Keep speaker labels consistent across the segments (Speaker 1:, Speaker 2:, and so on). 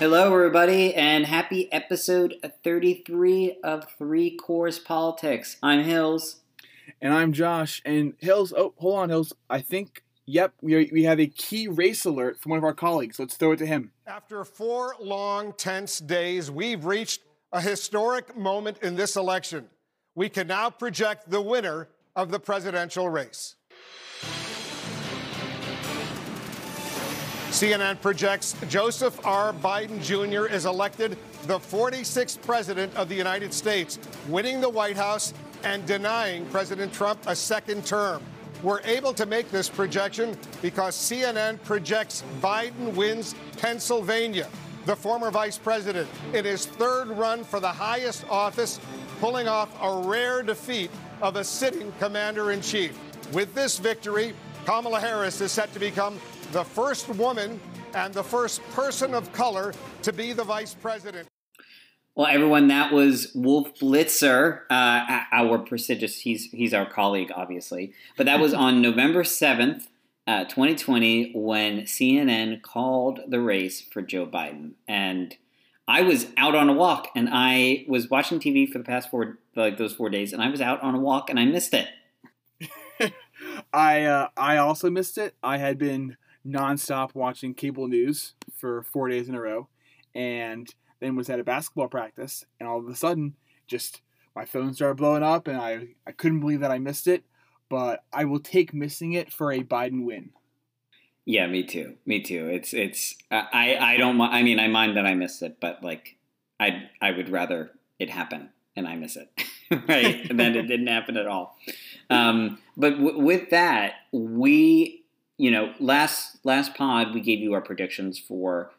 Speaker 1: Hello, everybody, and happy episode 33 of Three Course Politics. I'm Hills.
Speaker 2: And I'm Josh. And Hills, oh, hold on, Hills. I think, yep, we, we have a key race alert from one of our colleagues. Let's throw it to him.
Speaker 3: After four long, tense days, we've reached a historic moment in this election. We can now project the winner of the presidential race. CNN projects Joseph R. Biden Jr. is elected the 46th president of the United States, winning the White House and denying President Trump a second term. We're able to make this projection because CNN projects Biden wins Pennsylvania, the former vice president, in his third run for the highest office, pulling off a rare defeat of a sitting commander in chief. With this victory, Kamala Harris is set to become the first woman and the first person of color to be the vice president.
Speaker 1: Well, everyone, that was Wolf Blitzer, uh, our prestigious. He's he's our colleague, obviously, but that was on November seventh, uh, 2020, when CNN called the race for Joe Biden, and I was out on a walk, and I was watching TV for the past four like those four days, and I was out on a walk, and I missed it.
Speaker 2: I uh, I also missed it. I had been nonstop watching cable news for four days in a row, and then was at a basketball practice, and all of a sudden, just my phone started blowing up, and I I couldn't believe that I missed it. But I will take missing it for a Biden win.
Speaker 1: Yeah, me too. Me too. It's it's I I don't I mean I mind that I missed it, but like I I would rather it happen and I miss it, right? and then it didn't happen at all. Um, but w- with that, we you know, last last pod we gave you our predictions for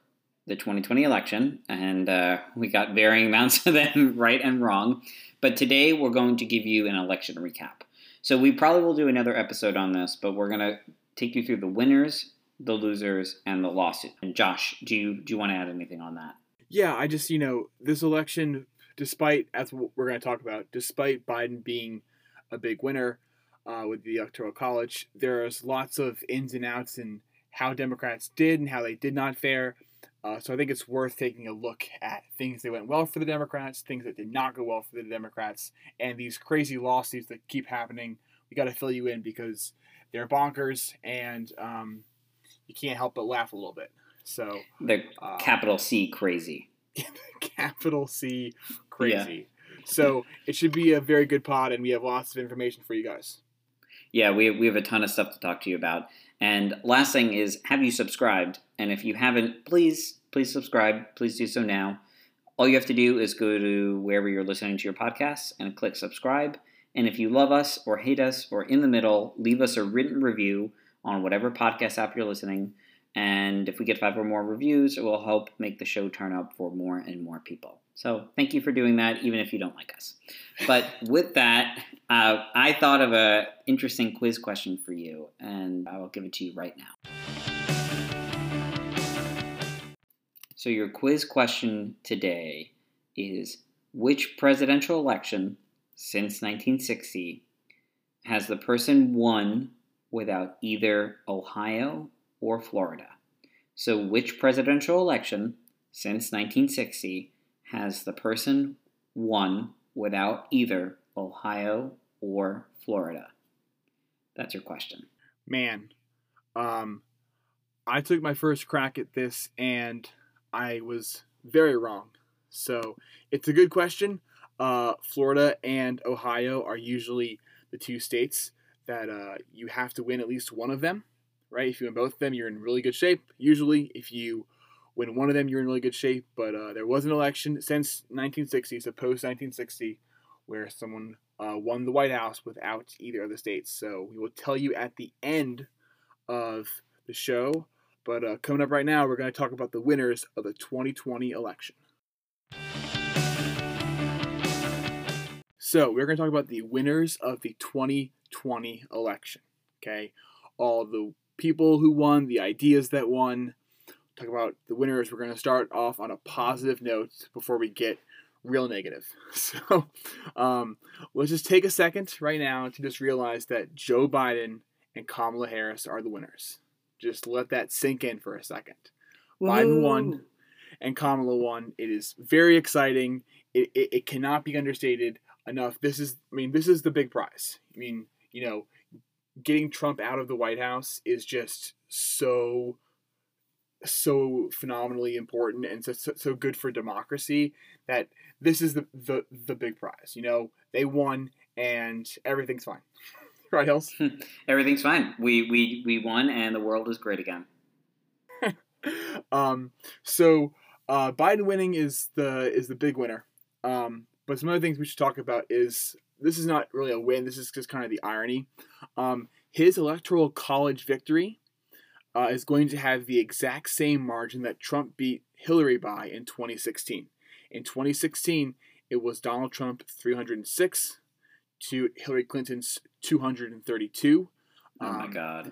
Speaker 1: the 2020 election, and uh, we got varying amounts of them right and wrong. But today we're going to give you an election recap. So we probably will do another episode on this, but we're going to take you through the winners, the losers, and the lawsuit. And Josh, do you do you want to add anything on that?
Speaker 2: Yeah, I just you know this election, despite as we're going to talk about, despite Biden being a big winner, uh, with the Electoral College. There's lots of ins and outs in how Democrats did and how they did not fare. Uh, so I think it's worth taking a look at things that went well for the Democrats, things that did not go well for the Democrats, and these crazy lawsuits that keep happening. We got to fill you in because they're bonkers, and um, you can't help but laugh a little bit. So
Speaker 1: the uh, capital C crazy,
Speaker 2: capital C crazy. Yeah. So it should be a very good pod, and we have lots of information for you guys.
Speaker 1: Yeah, we, we have a ton of stuff to talk to you about. And last thing is, have you subscribed? And if you haven't, please, please subscribe. Please do so now. All you have to do is go to wherever you're listening to your podcasts and click subscribe. And if you love us or hate us or in the middle, leave us a written review on whatever podcast app you're listening. And if we get five or more reviews, it will help make the show turn up for more and more people. So thank you for doing that, even if you don't like us. But with that, uh, I thought of an interesting quiz question for you, and I will give it to you right now. So your quiz question today is which presidential election since 1960 has the person won without either Ohio or Florida? So which presidential election since 1960 has the person won without either Ohio or Florida? That's your question.
Speaker 2: Man, um, I took my first crack at this and I was very wrong. So it's a good question. Uh, Florida and Ohio are usually the two states that uh, you have to win at least one of them, right? If you win both of them, you're in really good shape. Usually, if you win one of them, you're in really good shape. But uh, there was an election since 1960, so post 1960, where someone uh, won the White House without either of the states. So we will tell you at the end of the show. But uh, coming up right now, we're going to talk about the winners of the 2020 election. So we're going to talk about the winners of the 2020 election. Okay, all the people who won, the ideas that won, talk about the winners. We're going to start off on a positive note before we get real negative. So um, let's just take a second right now to just realize that Joe Biden and Kamala Harris are the winners. Just let that sink in for a second. Woo-hoo. Biden won, and Kamala won. It is very exciting. It, it, it cannot be understated enough. This is, I mean, this is the big prize. I mean, you know, getting Trump out of the White House is just so so phenomenally important and so, so, so good for democracy that this is the, the the big prize you know? They won and everything's fine. Right Hills?
Speaker 1: everything's fine. We we we won and the world is great again.
Speaker 2: Um so uh biden winning is the is the big winner. Um but some other things we should talk about is this is not really a win this is just kind of the irony um his electoral college victory uh, is going to have the exact same margin that Trump beat Hillary by in 2016. In 2016, it was Donald Trump 306 to Hillary Clinton's 232.
Speaker 1: Oh my um, God.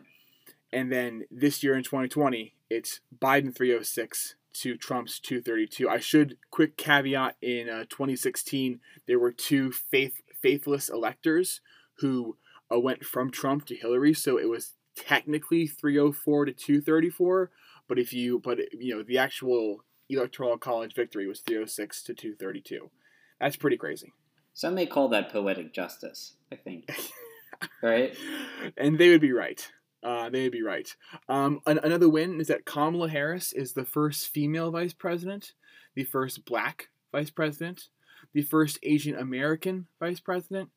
Speaker 2: And then this year in 2020, it's Biden 306 to Trump's 232. I should quick caveat in uh, 2016 there were two faith faithless electors who uh, went from Trump to Hillary, so it was technically 304 to 234, but if you but you know the actual electoral college victory was 306 to 232. That's pretty crazy.
Speaker 1: Some may call that poetic justice, I think. right?
Speaker 2: And they would be right. Uh, they would be right. Um, an- another win is that Kamala Harris is the first female vice president, the first black vice president, the first Asian American vice president,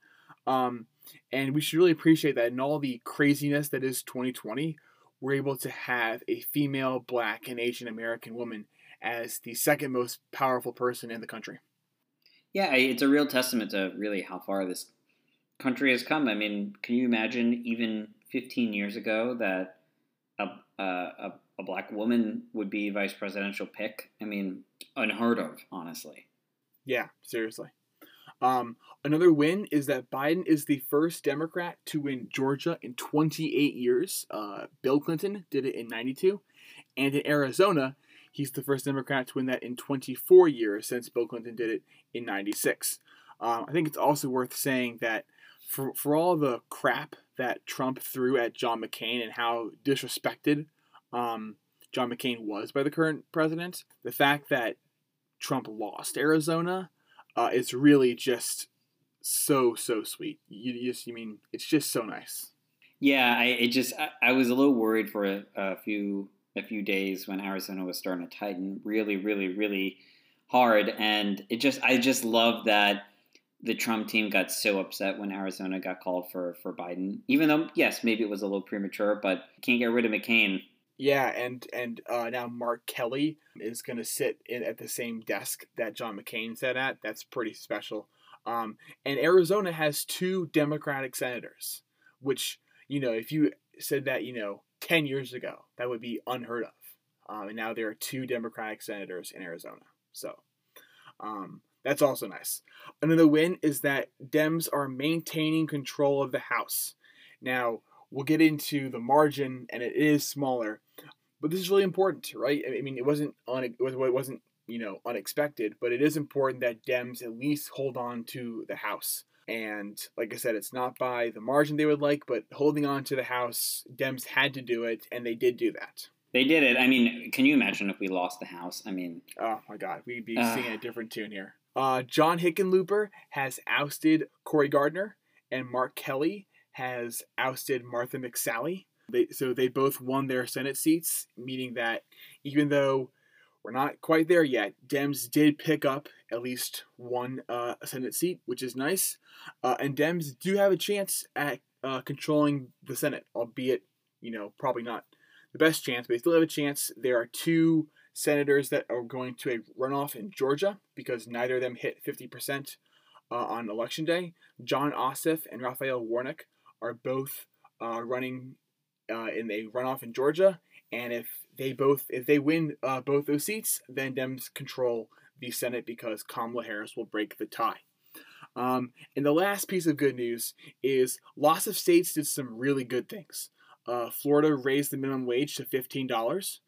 Speaker 2: um, and we should really appreciate that in all the craziness that is 2020, we're able to have a female, black, and Asian American woman as the second most powerful person in the country.
Speaker 1: Yeah, it's a real testament to really how far this country has come. I mean, can you imagine even 15 years ago that a, a, a black woman would be vice presidential pick? I mean, unheard of, honestly.
Speaker 2: Yeah, seriously. Um, another win is that Biden is the first Democrat to win Georgia in 28 years. Uh, Bill Clinton did it in 92. And in Arizona, he's the first Democrat to win that in 24 years since Bill Clinton did it in 96. Um, I think it's also worth saying that for, for all the crap that Trump threw at John McCain and how disrespected um, John McCain was by the current president, the fact that Trump lost Arizona uh, it's really just so so sweet. You, just you mean it's just so nice.
Speaker 1: Yeah, I it just I, I was a little worried for a, a, few a few days when Arizona was starting to tighten really really really hard, and it just I just love that the Trump team got so upset when Arizona got called for for Biden. Even though yes, maybe it was a little premature, but can't get rid of McCain.
Speaker 2: Yeah, and and uh, now Mark Kelly is going to sit in at the same desk that John McCain sat at. That's pretty special. Um, and Arizona has two Democratic senators, which you know, if you said that you know ten years ago, that would be unheard of. Um, and now there are two Democratic senators in Arizona, so um, that's also nice. Another win is that Dems are maintaining control of the House. Now we'll get into the margin, and it is smaller, but this is really important, right? I mean, it wasn't on it wasn't you know unexpected, but it is important that Dems at least hold on to the House. And like I said, it's not by the margin they would like, but holding on to the House, Dems had to do it, and they did do that.
Speaker 1: They did it. I mean, can you imagine if we lost the House? I mean,
Speaker 2: oh my God, we'd be uh, singing a different tune here. Uh, John Hickenlooper has ousted Cory Gardner, and Mark Kelly has ousted Martha McSally. They, so they both won their Senate seats, meaning that even though we're not quite there yet, Dems did pick up at least one uh, Senate seat, which is nice. Uh, and Dems do have a chance at uh, controlling the Senate, albeit, you know, probably not the best chance, but they still have a chance. There are two senators that are going to a runoff in Georgia because neither of them hit 50% uh, on election day. Jon Ossoff and Raphael Warnock are both uh, running uh, in a runoff in Georgia, and if they both if they win uh, both those seats, then Dems control the Senate because Kamala Harris will break the tie. Um, and the last piece of good news is lots of states did some really good things. Uh, Florida raised the minimum wage to fifteen dollars.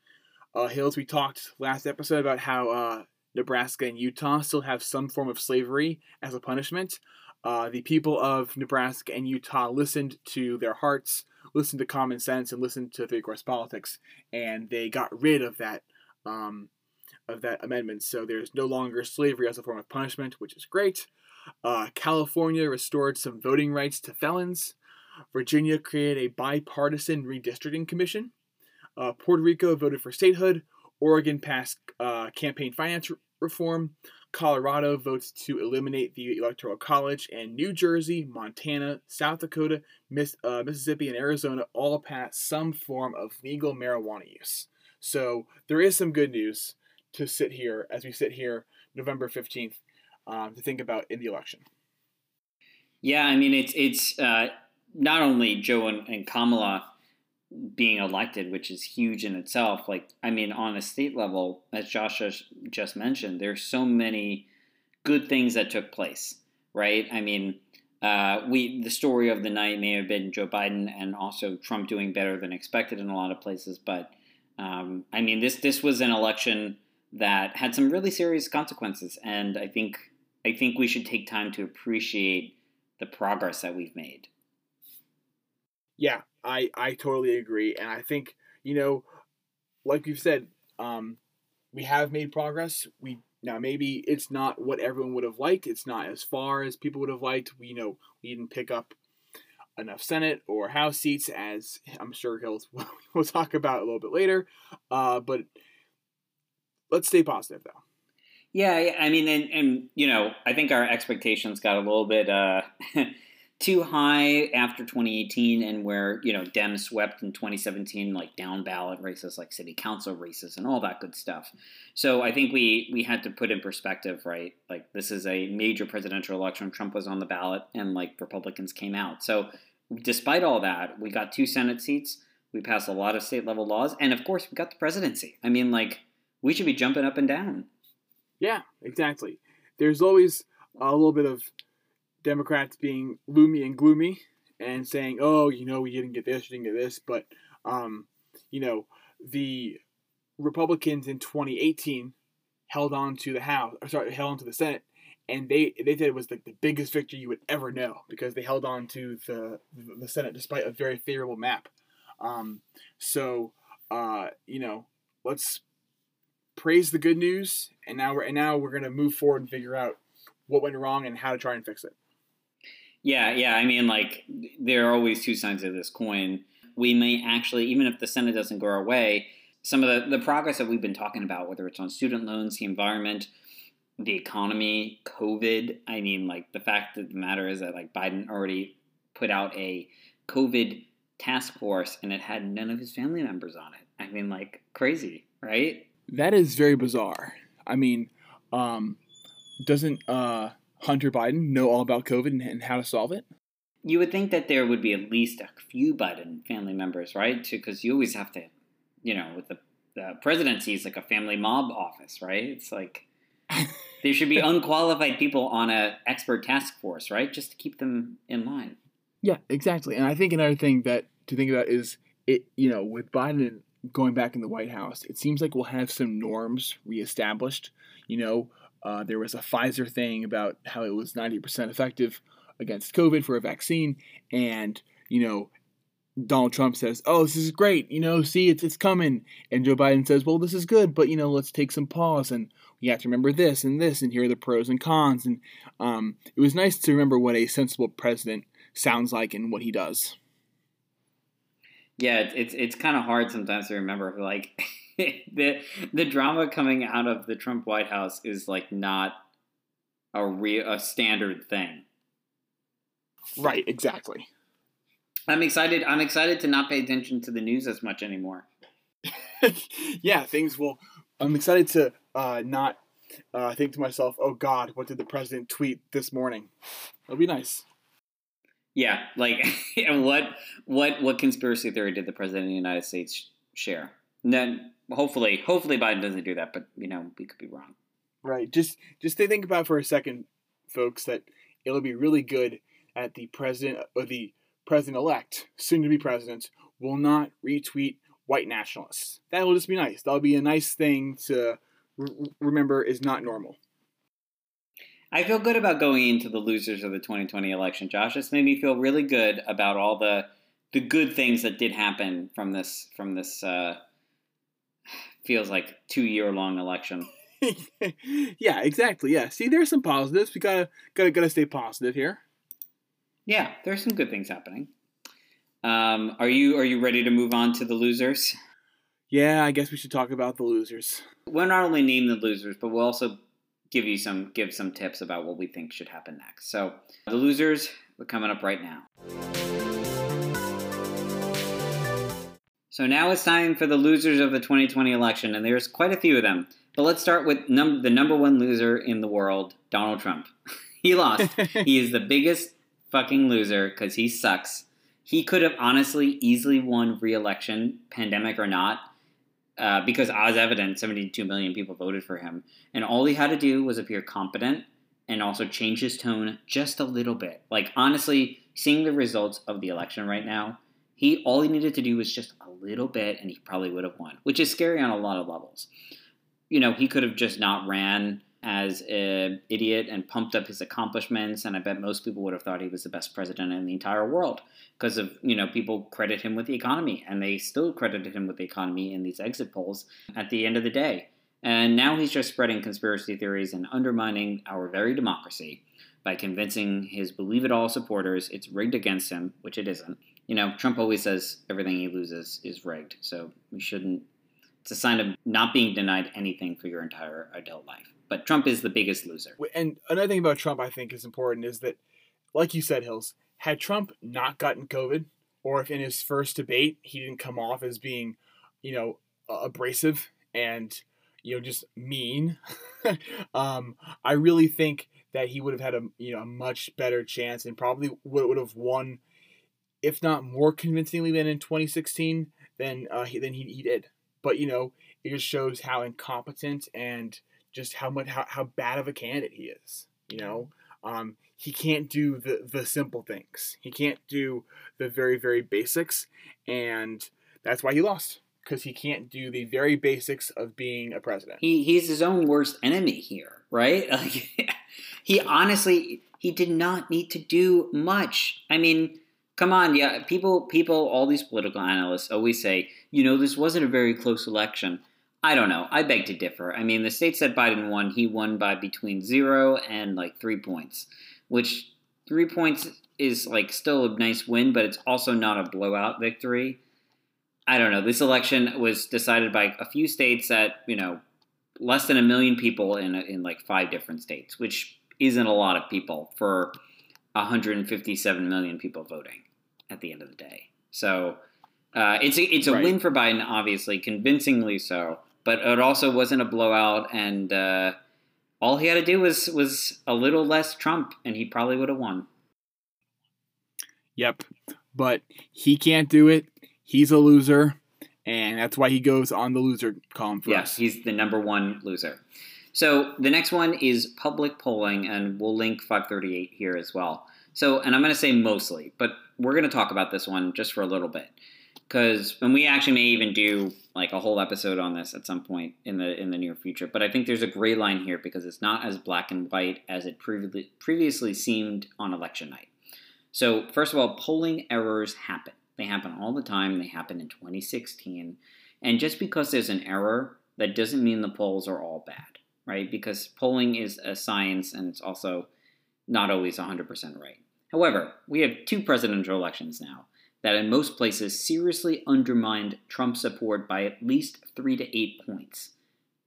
Speaker 2: Uh, Hills, we talked last episode about how uh, Nebraska and Utah still have some form of slavery as a punishment. Uh, the people of Nebraska and Utah listened to their hearts, listened to common sense, and listened to three course politics, and they got rid of that um, of that amendment. So there's no longer slavery as a form of punishment, which is great. Uh, California restored some voting rights to felons. Virginia created a bipartisan redistricting commission. Uh, Puerto Rico voted for statehood. Oregon passed uh, campaign finance reform. Colorado votes to eliminate the Electoral College, and New Jersey, Montana, South Dakota, Miss, uh, Mississippi, and Arizona all passed some form of legal marijuana use. So there is some good news to sit here as we sit here November 15th um, to think about in the election.
Speaker 1: Yeah, I mean, it's, it's uh, not only Joe and, and Kamala being elected, which is huge in itself. Like, I mean, on a state level, as Josh just mentioned, there's so many good things that took place, right? I mean, uh, we the story of the night may have been Joe Biden and also Trump doing better than expected in a lot of places, but um, I mean, this this was an election that had some really serious consequences, and I think I think we should take time to appreciate the progress that we've made.
Speaker 2: Yeah, I I totally agree, and I think you know, like you've said, um, we have made progress. We now maybe it's not what everyone would have liked. It's not as far as people would have liked. We you know we didn't pick up enough Senate or House seats, as I'm sure he'll we'll talk about a little bit later. Uh, but let's stay positive though.
Speaker 1: Yeah, I mean, and, and you know, I think our expectations got a little bit uh, too high after 2018 and where, you know, Dems swept in 2017 like down ballot races like city council races and all that good stuff. So I think we we had to put in perspective, right? Like this is a major presidential election. Trump was on the ballot and like Republicans came out. So despite all that, we got two Senate seats. We passed a lot of state level laws and of course we got the presidency. I mean like we should be jumping up and down.
Speaker 2: Yeah, exactly. There's always a little bit of Democrats being gloomy and gloomy and saying, "Oh, you know, we didn't get this, we didn't get this," but um, you know, the Republicans in 2018 held on to the House, or sorry, held on to the Senate, and they they said it was like the biggest victory you would ever know because they held on to the the Senate despite a very favorable map. Um, so uh, you know, let's praise the good news, and now we're and now we're gonna move forward and figure out what went wrong and how to try and fix it.
Speaker 1: Yeah, yeah. I mean, like, there are always two sides of this coin. We may actually, even if the Senate doesn't go our way, some of the, the progress that we've been talking about, whether it's on student loans, the environment, the economy, COVID. I mean, like, the fact that the matter is that, like, Biden already put out a COVID task force and it had none of his family members on it. I mean, like, crazy, right?
Speaker 2: That is very bizarre. I mean, um, doesn't, uh, Hunter Biden know all about COVID and, and how to solve it?
Speaker 1: You would think that there would be at least a few Biden family members, right? Because you always have to, you know, with the, the presidency is like a family mob office, right? It's like there should be unqualified people on a expert task force, right? Just to keep them in line.
Speaker 2: Yeah, exactly. And I think another thing that to think about is it, you know, with Biden going back in the White House, it seems like we'll have some norms reestablished. You know, uh, there was a Pfizer thing about how it was 90% effective against COVID for a vaccine, and you know, Donald Trump says, "Oh, this is great. You know, see, it's it's coming," and Joe Biden says, "Well, this is good, but you know, let's take some pause and we have to remember this and this, and here are the pros and cons." And um, it was nice to remember what a sensible president sounds like and what he does.
Speaker 1: Yeah, it's it's, it's kind of hard sometimes to remember, like. the the drama coming out of the Trump White House is like not a real a standard thing.
Speaker 2: Right, exactly.
Speaker 1: I'm excited. I'm excited to not pay attention to the news as much anymore.
Speaker 2: yeah, things will. I'm excited to uh, not uh, think to myself, "Oh God, what did the president tweet this morning?" It'll be nice.
Speaker 1: Yeah, like what what what conspiracy theory did the president of the United States share? Then hopefully, hopefully Biden doesn't do that, but you know we could be wrong.
Speaker 2: Right. Just just to think about for a second, folks, that it'll be really good at the president or the president elect, soon to be president, will not retweet white nationalists. That will just be nice. That'll be a nice thing to re- remember is not normal.
Speaker 1: I feel good about going into the losers of the 2020 election, Josh. This made me feel really good about all the the good things that did happen from this from this uh, feels like two year long election.
Speaker 2: yeah, exactly. Yeah. See, there's some positives. We gotta gotta gotta stay positive here.
Speaker 1: Yeah, there's some good things happening. Um, are you are you ready to move on to the losers?
Speaker 2: Yeah, I guess we should talk about the losers.
Speaker 1: We'll not only name the losers, but we'll also give you some give some tips about what we think should happen next. So the losers are coming up right now. So now it's time for the losers of the 2020 election, and there's quite a few of them. But let's start with num- the number one loser in the world, Donald Trump. he lost. he is the biggest fucking loser because he sucks. He could have honestly easily won re-election, pandemic or not, uh, because as evident, 72 million people voted for him, and all he had to do was appear competent and also change his tone just a little bit. Like honestly, seeing the results of the election right now, he all he needed to do was just a little bit, and he probably would have won, which is scary on a lot of levels. You know, he could have just not ran as an idiot and pumped up his accomplishments, and I bet most people would have thought he was the best president in the entire world because of you know people credit him with the economy, and they still credited him with the economy in these exit polls at the end of the day. And now he's just spreading conspiracy theories and undermining our very democracy by convincing his believe it all supporters it's rigged against him, which it isn't. You know, Trump always says everything he loses is rigged, so we shouldn't. It's a sign of not being denied anything for your entire adult life. But Trump is the biggest loser.
Speaker 2: And another thing about Trump I think is important is that, like you said, Hills, had Trump not gotten COVID, or if in his first debate he didn't come off as being, you know, abrasive and you know just mean, um, I really think that he would have had a you know a much better chance and probably would would have won, if not more convincingly than in 2016 than uh, he, than he, he did. But you know it just shows how incompetent and just how much how, how bad of a candidate he is. You know, um, he can't do the the simple things. He can't do the very very basics, and that's why he lost because he can't do the very basics of being a president.
Speaker 1: He he's his own worst enemy here, right? He honestly he did not need to do much. I mean, come on, yeah, people people all these political analysts always say, you know, this wasn't a very close election. I don't know. I beg to differ. I mean, the states that Biden won, he won by between 0 and like 3 points, which 3 points is like still a nice win, but it's also not a blowout victory. I don't know. This election was decided by a few states that, you know, less than a million people in in like five different states, which isn't a lot of people for 157 million people voting at the end of the day. So uh, it's a, it's a
Speaker 2: Right.
Speaker 1: win for Biden, obviously, convincingly so. But it also wasn't a blowout, and uh, all he had to do was was a little less Trump, and he probably would have won.
Speaker 2: Yep, but he can't do it. He's a loser, and that's why he goes on the loser column for
Speaker 1: Yes, he's the number one loser. So the next one is public polling, and we'll link 538 here as well. So, and I'm going to say mostly, but we're going to talk about this one just for a little bit, because and we actually may even do like a whole episode on this at some point in the in the near future. But I think there's a gray line here because it's not as black and white as it previously previously seemed on election night. So, first of all, polling errors happen. They happen all the time. They happened in 2016. And just because there's an error, that doesn't mean the polls are all bad, right? Because polling is a science and it's also not always 100% right. However, we have two presidential elections now that in most places seriously undermined Trump's support by at least three to eight points.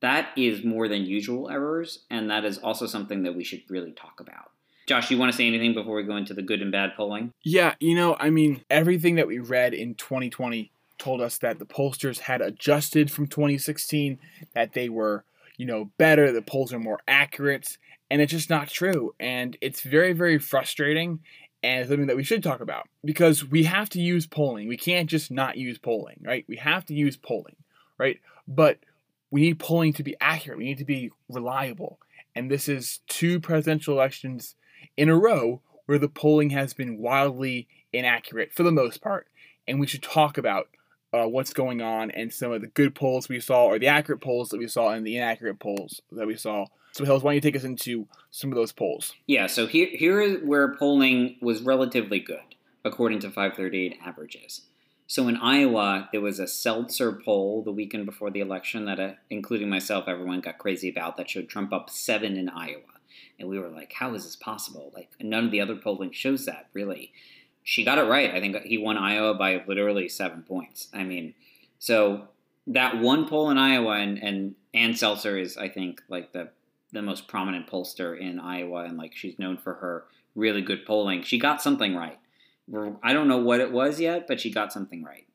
Speaker 1: That is more than usual errors, and that is also something that we should really talk about. Josh, you want to say anything before we go into the good and bad polling?
Speaker 2: Yeah, you know, I mean, everything that we read in 2020 told us that the pollsters had adjusted from 2016, that they were, you know, better, the polls are more accurate, and it's just not true. And it's very, very frustrating and something that we should talk about because we have to use polling. We can't just not use polling, right? We have to use polling, right? But we need polling to be accurate, we need to be reliable. And this is two presidential elections in a row where the polling has been wildly inaccurate for the most part. And we should talk about uh, what's going on and some of the good polls we saw, or the accurate polls that we saw, and the inaccurate polls that we saw. So, Hills, why don't you take us into some of those polls?
Speaker 1: Yeah, so here here is where polling was relatively good according to 538 averages. So in Iowa, there was a Seltzer poll the weekend before the election that, uh, including myself, everyone got crazy about that showed Trump up seven in Iowa. And we were like, how is this possible? Like, none of the other polling shows that, really. She got it right. I think he won Iowa by literally seven points. I mean, so that one poll in Iowa, and, and Ann Seltzer is, I think, like the, the most prominent pollster in Iowa, and like she's known for her really good polling. She got something right. I don't know what it was yet, but she got something right.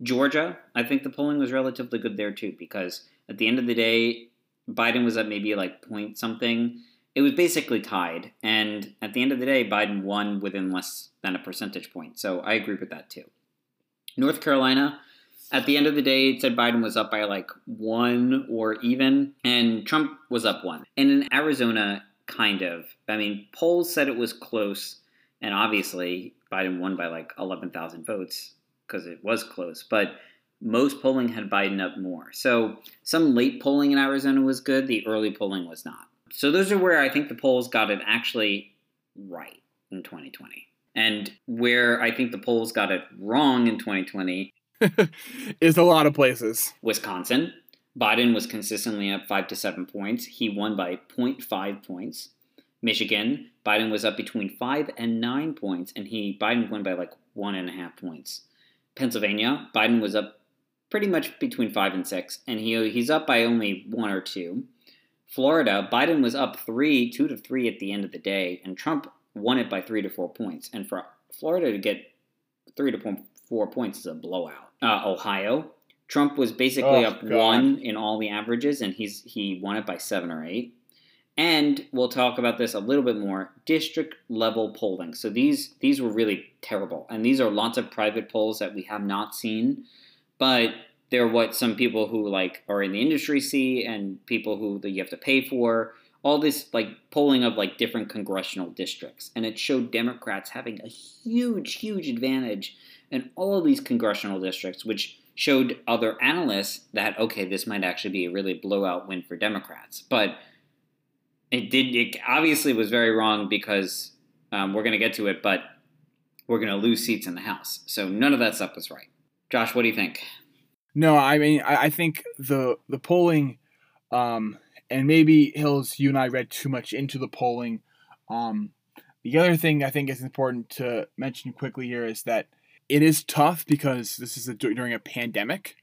Speaker 1: Georgia, I think the polling was relatively good there too, because at the end of the day, Biden was at maybe like point something. It was basically tied. And at the end of the day, Biden won within less than a percentage point. So I agree with that too. North Carolina, at the end of the day, it said Biden was up by like one or even, and Trump was up one. And in Arizona, kind of. I mean, polls said it was close, and obviously Biden won by like 11,000 votes because it was close. But most polling had Biden up more. So some late polling in Arizona was good, the early polling was not. So those are where I think the polls got it actually right in 2020. And where I think the polls got it wrong in 2020
Speaker 2: is a lot of places.
Speaker 1: Wisconsin, Biden was consistently up five to seven points. He won by 0.5 points. Michigan, Biden was up between five and nine points, and he Biden won by like one and a half points. Pennsylvania, Biden was up pretty much between five and six, and he he's up by only one or two. Florida, Biden was up three, two to three at the end of the day, and Trump won it by three to four points. And for Florida to get three to four points is a blowout. Uh, Ohio, Trump was basically oh, up God. one in all the averages, and he's he won it by seven or eight. And we'll talk about this a little bit more. District level polling. So these these were really terrible, and these are lots of private polls that we have not seen, but they're what some people who like are in the industry see, and people who that you have to pay for. All this like polling of like different congressional districts, and it showed Democrats having a huge, huge advantage in all of these congressional districts, which showed other analysts that okay, this might actually be a really blowout win for Democrats. But it did. It obviously was very wrong because um, we're going to get to it, but we're going to lose seats in the House. So none of that stuff was right. Josh, what do you think?
Speaker 2: No, I mean, I, I think the the polling, um, and maybe Hills, you and I read too much into the polling. Um, the other thing I think is important to mention quickly here is that it is tough because this is a, during a pandemic,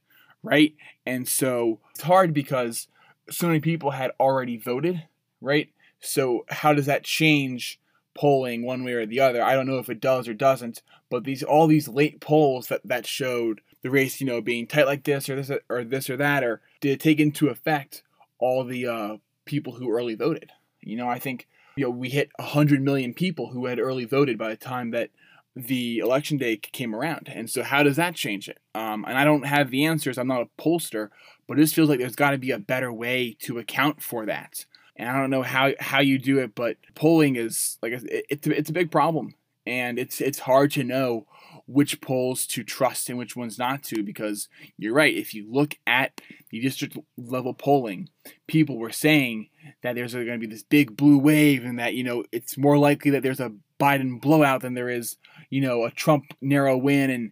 Speaker 2: right? And so it's hard because so many people had already voted, right? So how does that change polling one way or the other? I don't know if it does or doesn't, but these all these late polls that that showed the race, you know, being tight like this or this or this or that, or did it take into effect all the uh, people who early voted? You know, I think you know we hit hundred million people who had early voted by the time that the election day came around. And so, how does that change it? Um, and I don't have the answers. I'm not a pollster, but it just feels like there's got to be a better way to account for that. And I don't know how, how you do it, but polling is like it, it's it's a big problem, and it's it's hard to know which polls to trust and which ones not to because you're right. If you look at the district level polling, people were saying that there's going to be this big blue wave and that you know it's more likely that there's a Biden blowout than there is, you know, a Trump narrow win, and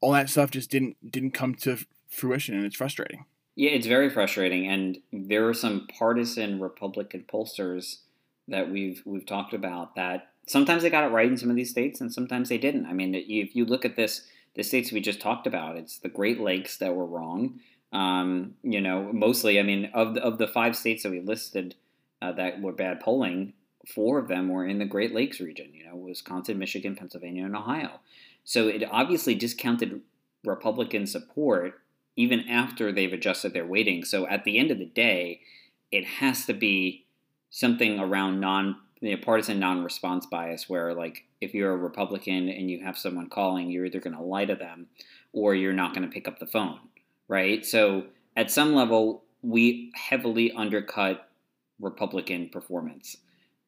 Speaker 2: all that stuff just didn't didn't come to fruition, and it's frustrating.
Speaker 1: Yeah, it's very frustrating, and there are some partisan Republican pollsters that we've we've talked about that sometimes they got it right in some of these states, and sometimes they didn't. I mean, if you look at this, the states we just talked about, it's the Great Lakes that were wrong. Um, you know, mostly, I mean, of the, of the five states that we listed uh, that were bad polling, four of them were in the Great Lakes region, you know, Wisconsin, Michigan, Pennsylvania, and Ohio. So it obviously discounted Republican support even after they've adjusted their weighting. So at the end of the day, it has to be something around non you know, partisan non-response bias where like if you're a Republican and you have someone calling, you're either going to lie to them or you're not going to pick up the phone, right? So at some level, we heavily undercut Republican performance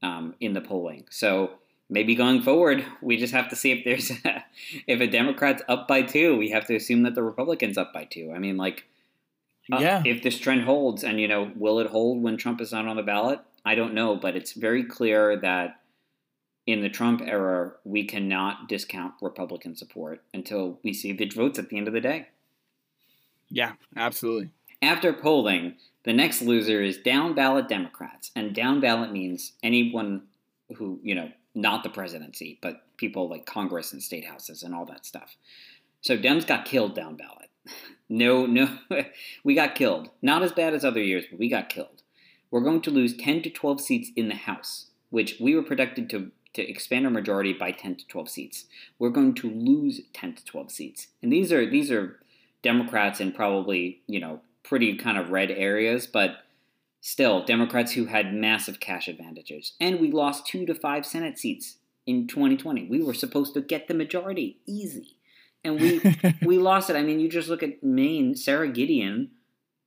Speaker 1: um, in the polling. So maybe going forward, we just have to see if there's a, if a Democrat's up by two, we have to assume that the Republicans up by two. I mean, like, uh, yeah, if this trend holds, and you know, will it hold when Trump is not on the ballot? I don't know, but it's very clear that in the Trump era, we cannot discount Republican support until we see the votes at the end of the day.
Speaker 2: Yeah, absolutely.
Speaker 1: After polling, the next loser is down ballot Democrats. And down ballot means anyone who, you know, not the presidency, but people like Congress and state houses and all that stuff. So Dems got killed down ballot. No, no, we got killed. Not as bad as other years, but we got killed. We're going to lose 10 to 12 seats in the House, which we were projected to, to expand our majority by 10 to 12 seats. We're going to lose 10 to 12 seats. And these are these are Democrats in probably, you know, pretty kind of red areas, but still Democrats who had massive cash advantages. And we lost 2 to 5 Senate seats in 2020. We were supposed to get the majority easy and we we lost it. I mean, you just look at Maine. Sara Gideon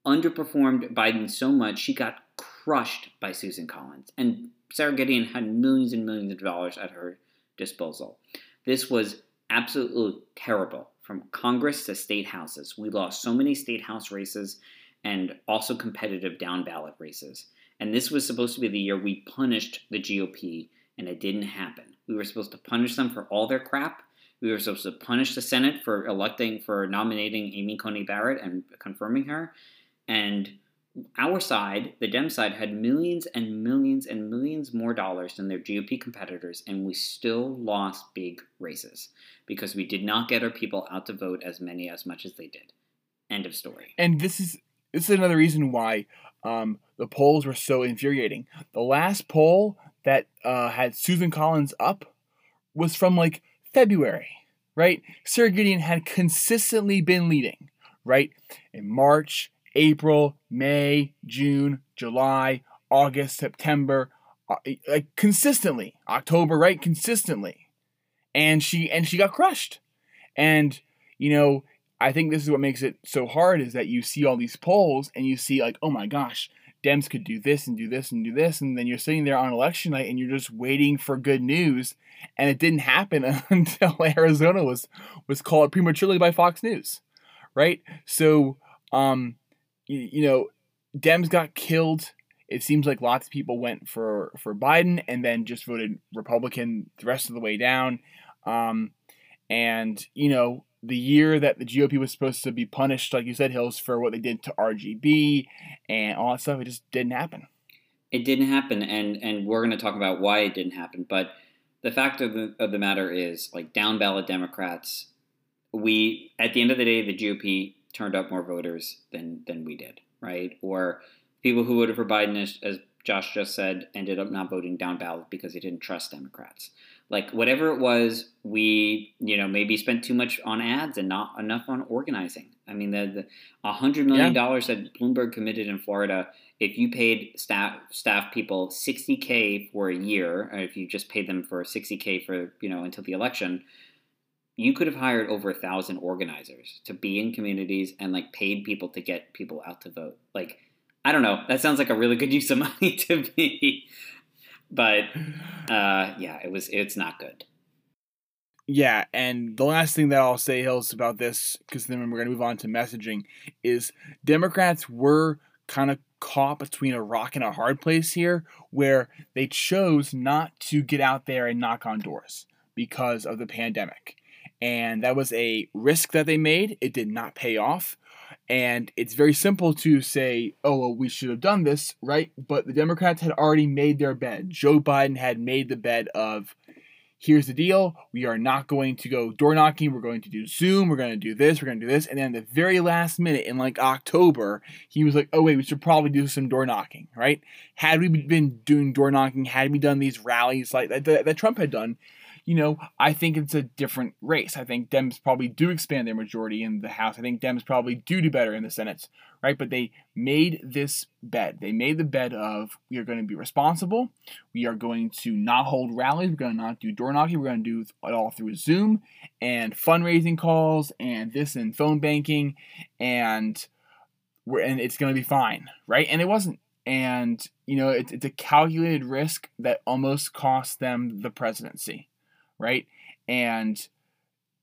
Speaker 1: underperformed Biden so much she got crushed by Susan Collins, and Sara Gideon had millions and millions of dollars at her disposal. This was absolutely terrible from Congress to state houses. We lost so many state house races and also competitive down ballot races. And this was supposed to be the year we punished the GOP, and it didn't happen. We were supposed to punish them for all their crap, we were supposed to punish the Senate for electing, for nominating Amy Coney Barrett and confirming her. And our side, the Dem side, had millions and millions and millions more dollars than their GOP competitors, and we still lost big races because we did not get our people out to vote as many as much as they did. End of story.
Speaker 2: And this is this is another reason why um, the polls were so infuriating. The last poll that uh, had Susan Collins up was from like February, right? Sara Gideon had consistently been leading, right? In March, April, May, June, July, August, September, uh, like consistently. October, right? Consistently. And she and she got crushed. And you know, I think this is what makes it so hard is that you see all these polls and you see like, oh my gosh, Dems could do this and do this and do this, and then you're sitting there on election night and you're just waiting for good news, and it didn't happen until Arizona was was called prematurely by Fox News, right? So, um, you, you know, Dems got killed. It seems like lots of people went for for Biden and then just voted Republican the rest of the way down, um, and you know the year that the GOP was supposed to be punished, like you said, Hills, for what they did to RBG and all that stuff, it just didn't happen.
Speaker 1: It didn't happen, and and we're going to talk about why it didn't happen. But the fact of the of the matter is, like down ballot Democrats, we at the end of the day, the GOP turned up more voters than than we did, right? Or people who voted for Biden, as, as Josh just said, ended up not voting down ballot because they didn't trust Democrats like whatever it was, we you know maybe spent too much on ads and not enough on organizing. I mean, the a hundred million dollars yeah. that Bloomberg committed in Florida. If you paid staff staff people sixty k for a year, or if you just paid them for sixty k for you know until the election, you could have hired over a thousand organizers to be in communities and like paid people to get people out to vote. Like, I don't know. That sounds like a really good use of money to me but uh, yeah, it was it's not good.
Speaker 2: Yeah, and the last thing that I'll say, Hills, about this, because then we're going to move on to messaging, is Democrats were kind of caught between a rock and a hard place here, where they chose not to get out there and knock on doors because of the pandemic. And that was a risk that they made. It did not pay off. And it's very simple to say, oh, well, we should have done this, right? But the Democrats had already made their bed. Joe Biden had made the bed of here's the deal we are not going to go door knocking we're going to do zoom we're going to do this we're going to do this and then the very last minute in like october he was like oh wait we should probably do some door knocking right had we been doing door knocking had we done these rallies like that, that, that trump had done you know, I think it's a different race. I think Dems probably do expand their majority in the House. I think Dems probably do do better in the Senate, right? But they made this bet. They made the bet of we are going to be responsible. We are going to not hold rallies. We're going to not do door knocking. We're going to do it all through Zoom and fundraising calls and this and phone banking, and we're and it's going to be fine, right? And it wasn't. And you know, it's, it's a calculated risk that almost cost them the presidency right? And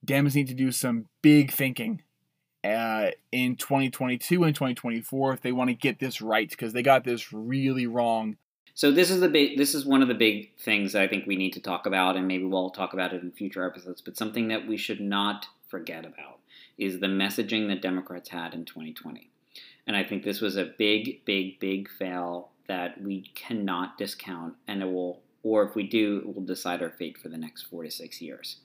Speaker 2: Dems need to do some big thinking uh, in 2022 and 2024 if they want to get this right because they got this really wrong.
Speaker 1: So this is the big. This is one of the big things that I think we need to talk about, and maybe we'll talk about it in future episodes. But something that we should not forget about is the messaging that Democrats had in 2020, and I think this was a big, big, big fail that we cannot discount, and it will, or if we do, it will decide our fate for the next four to six years.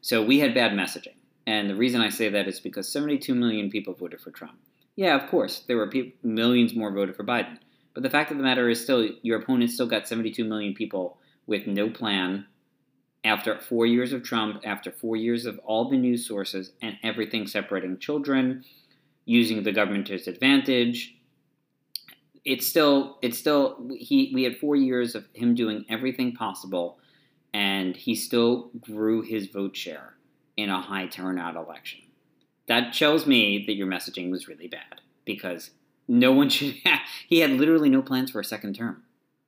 Speaker 1: So we had bad messaging, and the reason I say that is because 72 million people voted for Trump. Yeah, of course, there were people, millions more voted for Biden but the fact of the matter is, still, your opponent still got 72 million people with no plan after four years of Trump, after four years of all the news sources and everything separating children, using the government to its advantage. It's still, it's still, he, we had four years of him doing everything possible, and he still grew his vote share in a high turnout election. That tells me that your messaging was really bad because no one should have. He had literally no plans for a second term,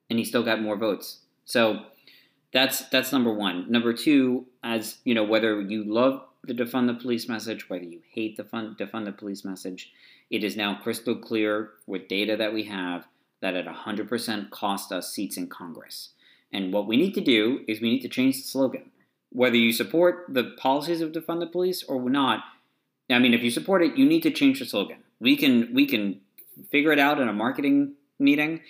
Speaker 1: and he still got more votes. So that's that's number one. Number two, as you know, whether you love the defund the police message, whether you hate the fund, defund the police message, it is now crystal clear with data that we have that at 100% cost us seats in Congress. And what we need to do is we need to change the slogan. Whether you support the policies of defund the police or not, I mean, if you support it, you need to change the slogan. We can we can figure it out in a marketing meeting.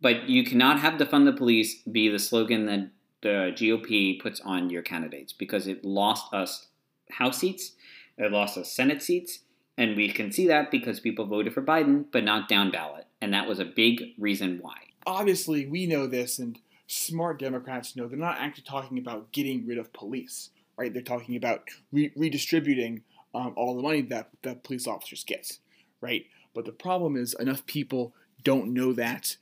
Speaker 1: But you cannot have defund the police be the slogan that the GOP puts on your candidates because it lost us House seats, it lost us Senate seats, and we can see that because people voted for Biden but not down ballot. And that was a big reason why.
Speaker 2: Obviously, we know this, and smart Democrats know they're not actually talking about getting rid of police, right? They're talking about re- redistributing um, all the money that, that police officers get, right? But the problem is enough people don't know that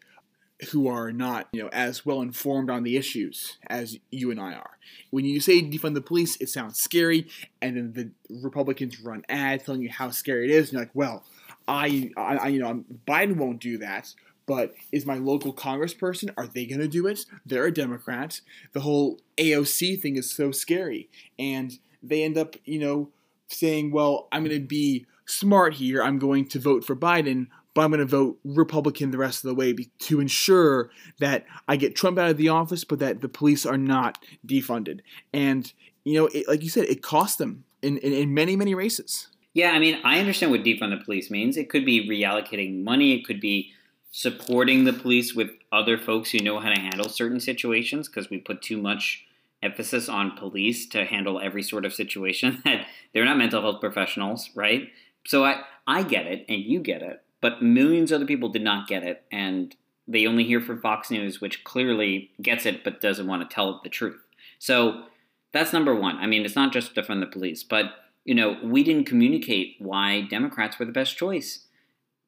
Speaker 2: who are not, you know, as well informed on the issues as you and I are. When you say defund the police, it sounds scary, and then the Republicans run ads telling you how scary it is, and you're like, well, I, I, you know, Biden won't do that, but is my local congressperson, are they going to do it? They're a Democrat. The whole AOC thing is so scary, and they end up, you know, saying, well, I'm going to be smart here. I'm going to vote for Biden, but I'm going to vote Republican the rest of the way to ensure that I get Trump out of the office, but that the police are not defunded. And, you know, it, like you said, it cost them in, in, in many, many races.
Speaker 1: Yeah, I mean, I understand what defund the police means. It could be reallocating money, it could be supporting the police with other folks who know how to handle certain situations because we put too much emphasis on police to handle every sort of situation that they're not mental health professionals, right? So I, I get it and you get it, but millions of other people did not get it and they only hear from Fox News, which clearly gets it but doesn't want to tell the truth. So that's number one. I mean, it's not just defund the police, but you know, we didn't communicate why Democrats were the best choice.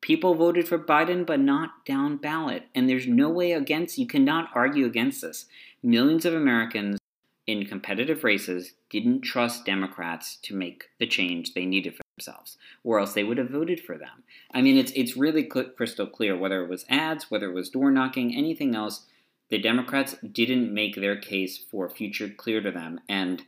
Speaker 1: People voted for Biden, but not down ballot. And there's no way against, you cannot argue against this. Millions of Americans in competitive races didn't trust Democrats to make the change they needed for themselves, or else they would have voted for them. I mean, it's it's really crystal clear whether it was ads, whether it was door knocking, anything else. The Democrats didn't make their case for a future clear to them, and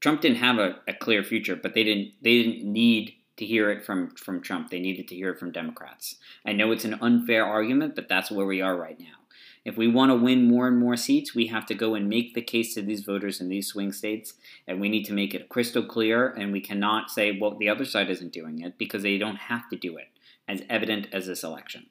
Speaker 1: Trump didn't have a, a clear future, but they didn't they didn't need to hear it from from Trump. They needed to hear it from Democrats. I know it's an unfair argument, but that's where we are right now. If we want to win more and more seats, we have to go and make the case to these voters in these swing states, and we need to make it crystal clear. And we cannot say, well, the other side isn't doing it because they don't have to do it, as evident as this election.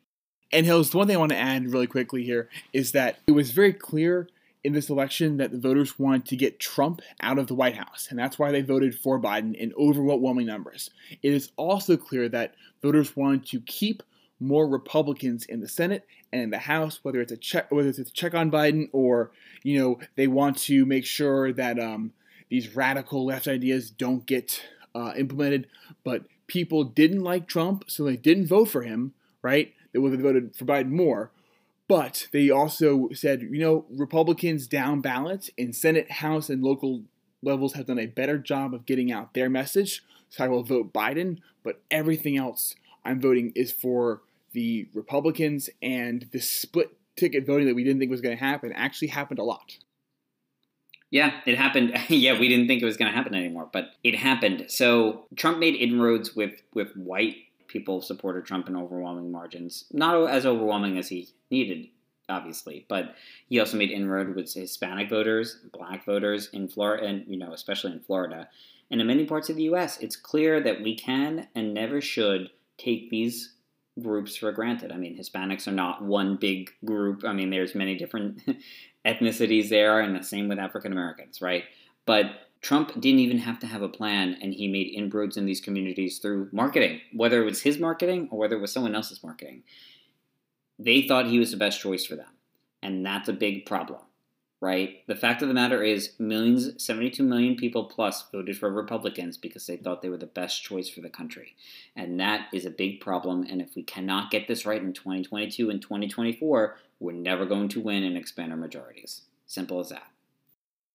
Speaker 2: And Hills, the one thing I want to add really quickly here is that it was very clear in this election that the voters wanted to get Trump out of the White House, and that's why they voted for Biden in overwhelming numbers. It is also clear that voters wanted to keep more Republicans in the Senate and in the House, whether it's a check, whether it's a check on Biden or you know they want to make sure that um, these radical left ideas don't get uh, implemented. But people didn't like Trump, so they didn't vote for him. Right? They would have voted for Biden more. But they also said, you know, Republicans down ballot in Senate, House, and local levels have done a better job of getting out their message. So I will vote Biden, but everything else I'm voting is for the Republicans, and the split ticket voting that we didn't think was going to happen actually happened a lot.
Speaker 1: Yeah, it happened. yeah, we didn't think it was going to happen anymore, but it happened. So Trump made inroads with with white people supported Trump in overwhelming margins, not as overwhelming as he needed obviously, but he also made inroad with Hispanic voters, Black voters in Florida, and you know, especially in Florida, and in many parts of the U.S. It's clear that we can and never should take these groups for granted. I mean, Hispanics are not one big group. I mean, there's many different ethnicities there, and the same with African Americans, right? But Trump didn't even have to have a plan, and he made inroads in these communities through marketing, whether it was his marketing or whether it was someone else's marketing. They thought he was the best choice for them, and that's a big problem, right? The fact of the matter is, millions, 72 million people plus voted for Republicans because they thought they were the best choice for the country. And that is a big problem, and if we cannot get this right in 2022 and 2024, we're never going to win and expand our majorities. Simple as that.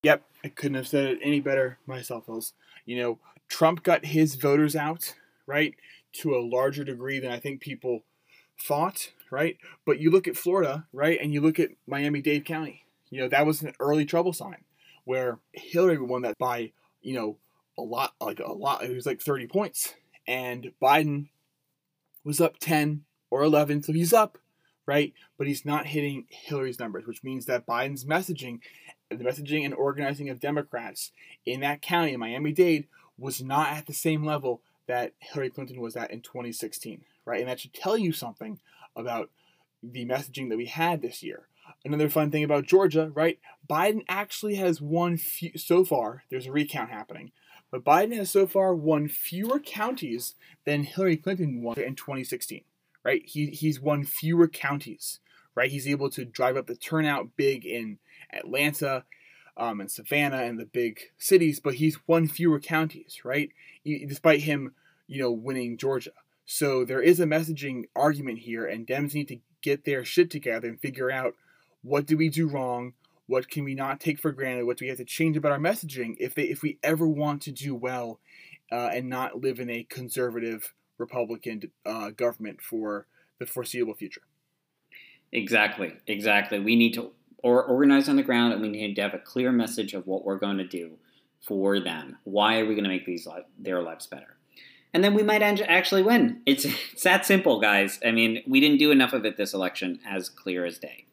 Speaker 2: Yep, I couldn't have said it any better myself, Else, You know, Trump got his voters out, right, to a larger degree than I think people thought, right? But you look at Florida, right, and you look at Miami Dade County. You know, that was an early trouble sign where Hillary won that by, you know, a lot, like a lot. It was like 30 points. And Biden was up 10 or 11, so he's up, right? But he's not hitting Hillary's numbers, which means that Biden's messaging the messaging and organizing of Democrats in that county, in Miami Dade, was not at the same level that Hillary Clinton was at in 2016, right? And that should tell you something about the messaging that we had this year. Another fun thing about Georgia, right? Biden actually has won few, so far. There's a recount happening, but Biden has so far won fewer counties than Hillary Clinton won in 2016, right? He, he's won fewer counties, right? He's able to drive up the turnout big in Atlanta um, and Savannah and the big cities, but he's won fewer counties, right? despite him, you know, winning Georgia. So there is a messaging argument here, and Dems need to get their shit together and figure out what do we do wrong, what can we not take for granted, what do we have to change about our messaging if they if we ever want to do well uh, and not live in a conservative Republican uh, government for the foreseeable future.
Speaker 1: Exactly, exactly. We need to or organize on the ground, and we need to have a clear message of what we're going to do for them. Why are we going to make these li- their lives better? And then we might actually win. It's, it's that simple, guys. I mean, we didn't do enough of it this election, as clear as day.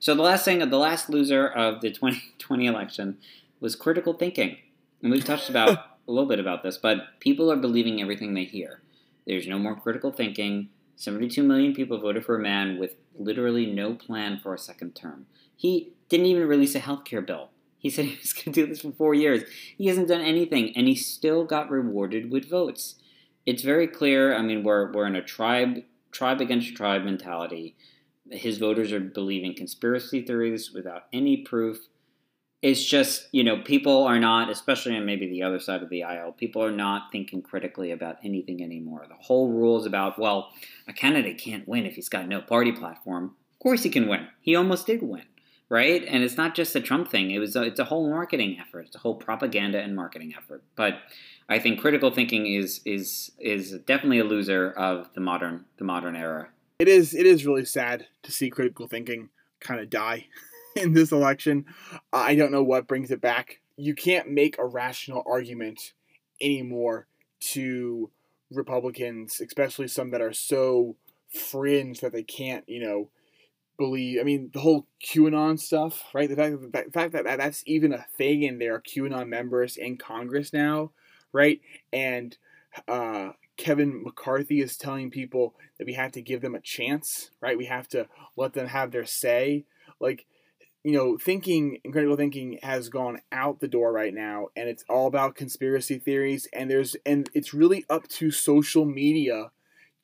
Speaker 1: So the last thing, the last loser of the 2020 election was critical thinking, and we've touched about a little bit about this, but people are believing everything they hear. There's no more critical thinking. 72 million people voted for a man with literally no plan for a second term. He didn't even release a health care bill. He said he was going to do this for four years. He hasn't done anything, and he still got rewarded with votes. It's very clear. I mean, we're we're in a tribe tribe against tribe mentality. His voters are believing conspiracy theories without any proof. It's just, you know, people are not, especially on maybe the other side of the aisle, people are not thinking critically about anything anymore. The whole rule is about, well, a candidate can't win if he's got no party platform. Of course he can win. He almost did win right? And it's not just a Trump thing. It was a, it's a whole marketing effort. It's a whole propaganda and marketing effort. But I think critical thinking is is is definitely a loser of the modern the modern era.
Speaker 2: It is it is really sad to see critical thinking kind of die in this election. I don't know what brings it back. You can't make a rational argument anymore to Republicans, especially some that are so fringe that they can't, you know, believe. I mean, the whole QAnon stuff, right? The fact that the fact that that's even a thing, and there are QAnon members in Congress now, right? And uh, Kevin McCarthy is telling people that we have to give them a chance, right? We have to let them have their say. Like, you know, thinking critical thinking has gone out the door right now, and it's all about conspiracy theories. And there's and it's really up to social media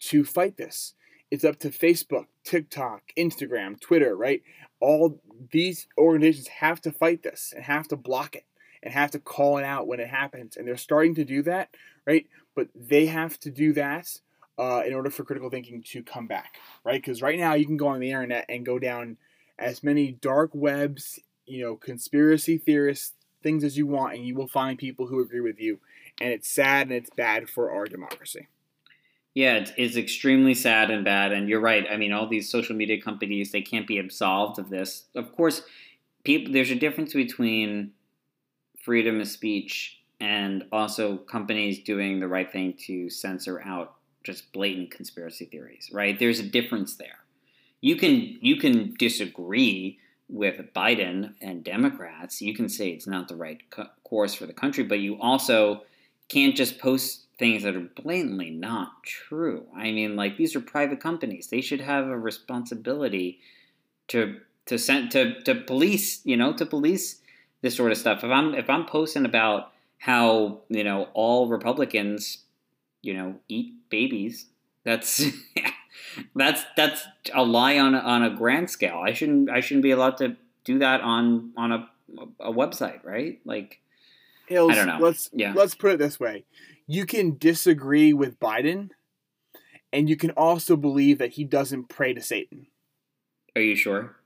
Speaker 2: to fight this. It's up to Facebook, TikTok, Instagram, Twitter, right? All these organizations have to fight this and have to block it and have to call it out when it happens. And they're starting to do that, right? But they have to do that uh, in order for critical thinking to come back, right? Because right now you can go on the internet and go down as many dark webs, you know, conspiracy theorists, things as you want, and you will find people who agree with you. And it's sad and it's bad for our democracy.
Speaker 1: Yeah, it's, it's extremely sad and bad. And you're right. I mean, all these social media companies, they can't be absolved of this. Of course, people, there's a difference between freedom of speech and also companies doing the right thing to censor out just blatant conspiracy theories, right? There's a difference there. you can you can disagree with Biden and Democrats. You can say it's not the right co- course for the country, but you also can't just post things that are blatantly not true. I mean, like these are private companies; they should have a responsibility to to send to to police. You know, to police this sort of stuff. If I'm if I'm posting about how you know all Republicans, you know, eat babies, that's that's that's a lie on a, on a grand scale. I shouldn't I shouldn't be allowed to do that on on a a website, right? Like
Speaker 2: Hills,
Speaker 1: I don't know.
Speaker 2: Let's
Speaker 1: Yeah.
Speaker 2: let's put it this way: you can disagree with Biden, and you can also believe that he doesn't pray to Satan.
Speaker 1: are you sure?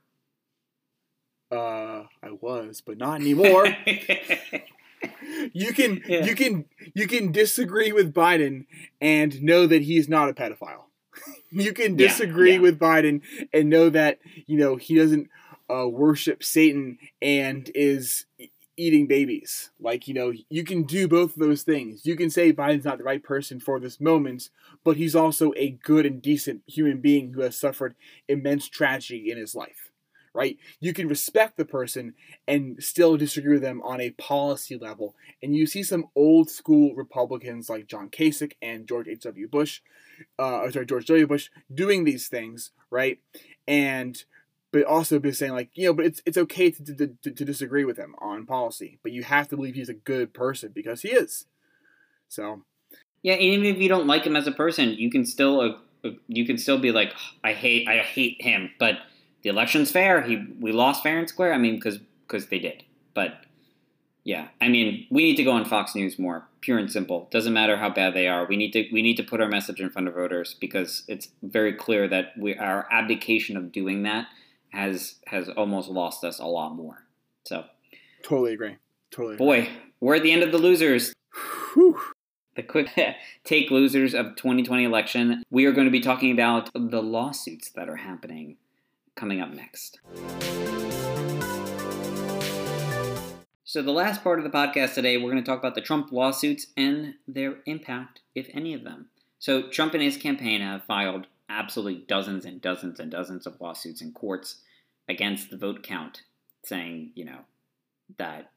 Speaker 2: Uh, I was, but not anymore. you can
Speaker 1: Yeah.
Speaker 2: you can you can disagree with Biden and know that he's not a pedophile. you can disagree
Speaker 1: yeah.
Speaker 2: with Biden and know that you know he doesn't uh, worship Satan and is eating babies. Like you know you can do both of those things. You can say Biden's not the right person for this moment, but he's also a good and decent human being who has suffered immense tragedy in his life. Right? You can respect the person and still disagree with them on a policy level. And you see some old school Republicans like John Kasich and George H.W. Bush, uh, sorry, George W. Bush, doing these things, right? And but also be saying like, you know, but it's it's okay to, to, to, to disagree with him on policy, but you have to believe he's a good person because he is. So
Speaker 1: Yeah, even if you don't like him as a person, you can still uh, uh, you can still be like, I hate I hate him, but the election's fair. He we lost fair and square. I mean, because because they did. But yeah, I mean, we need to go on Fox News more. Pure and simple. Doesn't matter how bad they are. We need to we need to put our message in front of voters because it's very clear that we our abdication of doing that has has almost lost us a lot more. So,
Speaker 2: totally agree. Totally. Agree.
Speaker 1: boy, we're at the end of the losers.
Speaker 2: Whew.
Speaker 1: the quick take losers of 2020 election. We are going to be talking about the lawsuits that are happening coming up next. So, the last part of the podcast today, we're going to talk about the Trump lawsuits and their impact, if any of them. So, Trump and his campaign have filed absolutely dozens and dozens and dozens of lawsuits in courts against the vote count, saying, you know, that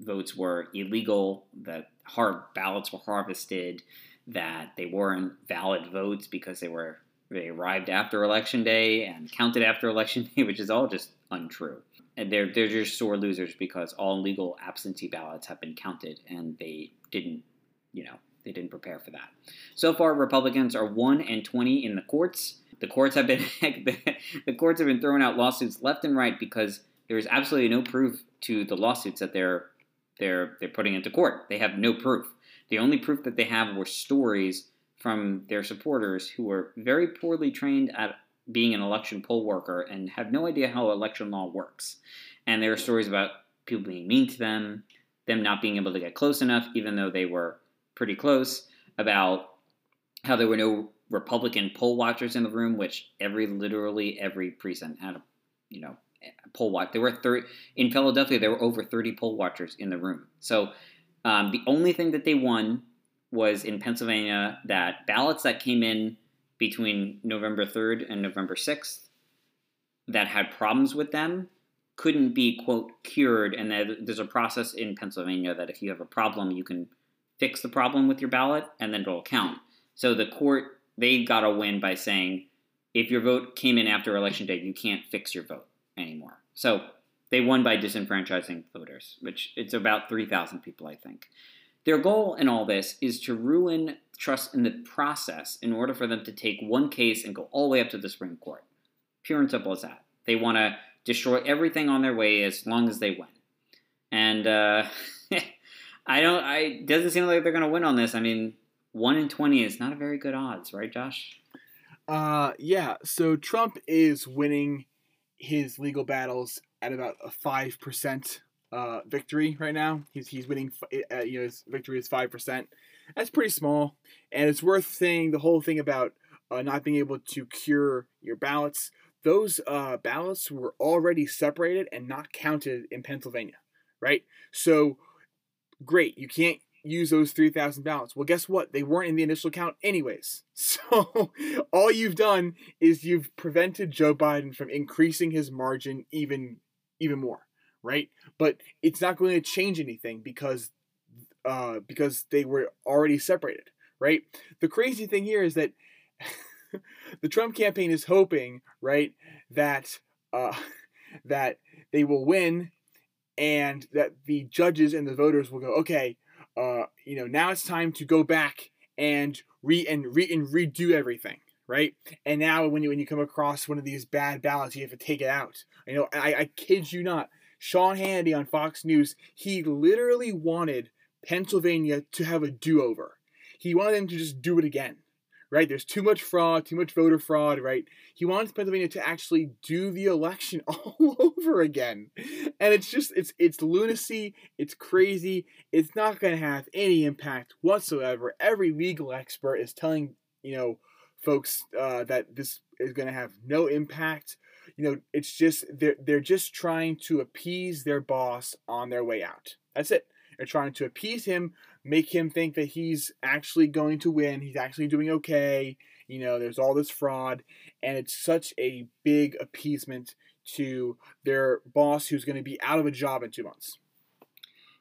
Speaker 1: votes were illegal, that hard ballots were harvested, that they weren't valid votes because they were they arrived after election day and counted after election day, which is all just untrue. And they're they're just sore losers because all legal absentee ballots have been counted and they didn't, you know, they didn't prepare for that. So far, Republicans are one and twenty in the courts. The courts have been the courts have been throwing out lawsuits left and right because there is absolutely no proof to the lawsuits that they're they're they're putting into court. They have no proof. The only proof that they have were stories from their supporters who were very poorly trained at being an election poll worker and have no idea how election law works. And there are stories about people being mean to them, them not being able to get close enough, even though they were pretty close, about how there were no Republican poll watchers in the room, which every literally every precinct had a you know poll watch. There were 30 in Philadelphia. There were over 30 poll watchers in the room. So um, the only thing that they won was in Pennsylvania that ballots that came in between November 3rd and November 6th that had problems with them couldn't be quote cured and there's a process in Pennsylvania that if you have a problem you can fix the problem with your ballot and then it'll count. So the court they got a win by saying if your vote came in after election day you can't fix your vote anymore. So they won by disenfranchising voters, which it's about 3,000 people, I think. Their goal in all this is to ruin trust in the process in order for them to take one case and go all the way up to the Supreme Court. Pure and simple as that. They want to destroy everything on their way as long as they win. And uh, I don't. I doesn't seem like they're going to win on this. I mean, one in twenty is not a very good odds, right, Josh?
Speaker 2: Uh, yeah. So Trump is winning his legal battles at about a five percent uh, victory right now. He's he's winning. Uh, you know, his victory is five percent. That's pretty small, and it's worth saying the whole thing about uh, not being able to cure your ballots. Those uh, ballots were already separated and not counted in Pennsylvania, right? So great, you can't use those 3,000 ballots. Well, guess what? They weren't in the initial count, anyways. So all you've done is you've prevented Joe Biden from increasing his margin even even more, right? But it's not going to change anything because uh, because they were already separated, right? The crazy thing here is that the Trump campaign is hoping, right, that uh, that they will win and that the judges and the voters will go, okay, uh, you know, now it's time to go back and re and re and redo everything, right? And now when you when you come across one of these bad ballots, you have to take it out. You know, I, I kid you not, Sean Hannity on Fox News, he literally wanted Pennsylvania to have a do-over. He wanted them to just do it again right? There's too much fraud, too much voter fraud, right? He wants Pennsylvania to actually do the election all over again. And it's just it's it's lunacy, it's crazy. It's not going to have any impact whatsoever. Every legal expert is telling, you know, folks uh, that this is going to have no impact. You know, it's just they're they're just trying to appease their boss on their way out. That's it. They're trying to appease him make him think that he's actually going to win. He's actually doing okay. You know, there's all this fraud, and it's such a big appeasement to their boss who's going to be out of a job in two months.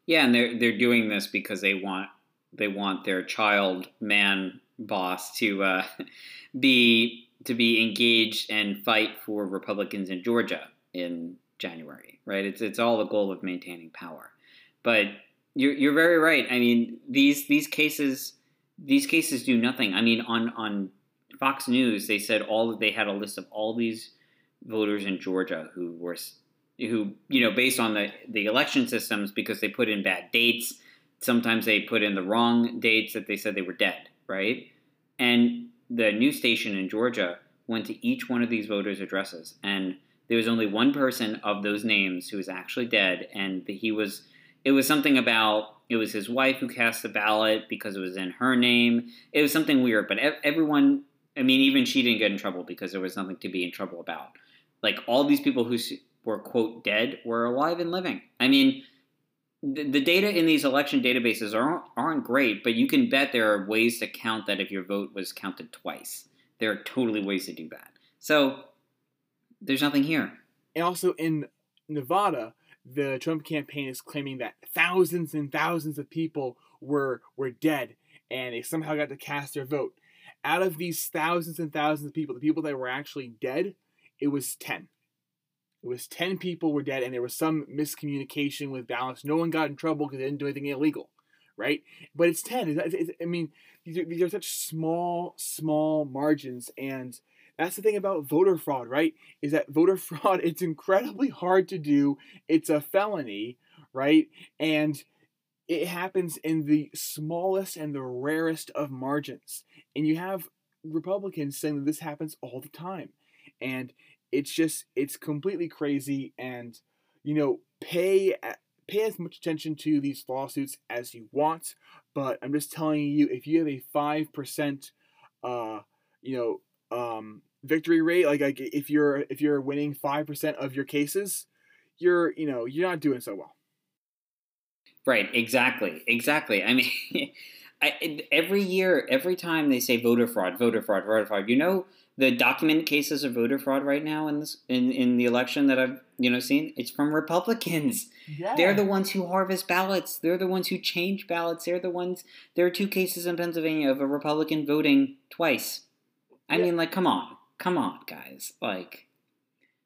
Speaker 1: Yeah, and they're they're doing this because they want they want their child man boss to uh, be to be engaged and fight for Republicans in Georgia in January, right? It's it's all the goal of maintaining power. But you're you're very right. I mean, these these cases these cases do nothing. I mean, on on Fox News, they said all they had a list of all these voters in Georgia who were who you know based on the the election systems because they put in bad dates. Sometimes they put in the wrong dates that they said they were dead, right? And the news station in Georgia went to each one of these voters' addresses, and there was only one person of those names who was actually dead, and he was it was something about it was his wife who cast the ballot because it was in her name. It was something weird, but everyone, I mean, even she didn't get in trouble because there was nothing to be in trouble about. Like all these people who were quote dead were alive and living. I mean, the, data in these election databases aren't aren't great, but you can bet there are ways to count that if your vote was counted twice. There are totally ways to do that. So there's nothing here.
Speaker 2: And also in Nevada, the Trump campaign is claiming that thousands and thousands of people were were dead and they somehow got to cast their vote. Out of these thousands and thousands of people, the people that were actually dead, it was 10. It was 10 people were dead and there was some miscommunication with ballots. No one got in trouble because they didn't do anything illegal, right? But it's 10. I mean, these are, these are such small, small margins and – that's the thing about voter fraud, right? Is that voter fraud, it's incredibly hard to do. It's a felony, right? And it happens in the smallest and the rarest of margins. And you have Republicans saying that this happens all the time. And it's just, it's completely crazy. And, you know, pay pay as much attention to these lawsuits as you want, but I'm just telling you, if you have a five percent, uh, you know, um, victory rate, like, like if you're if you're winning five percent of your cases, you're you know you're not doing so well.
Speaker 1: Right. Exactly. Exactly. I mean, I, every year, every time they say voter fraud, voter fraud, voter fraud, you know the documented cases of voter fraud right now in this in, in the election that I've you know seen it's from Republicans. Yeah. They're the ones who harvest ballots. They're the ones who change ballots. They're the ones. There are two cases in Pennsylvania of a Republican voting twice. I yeah. mean, like, come on, come on, guys. Like,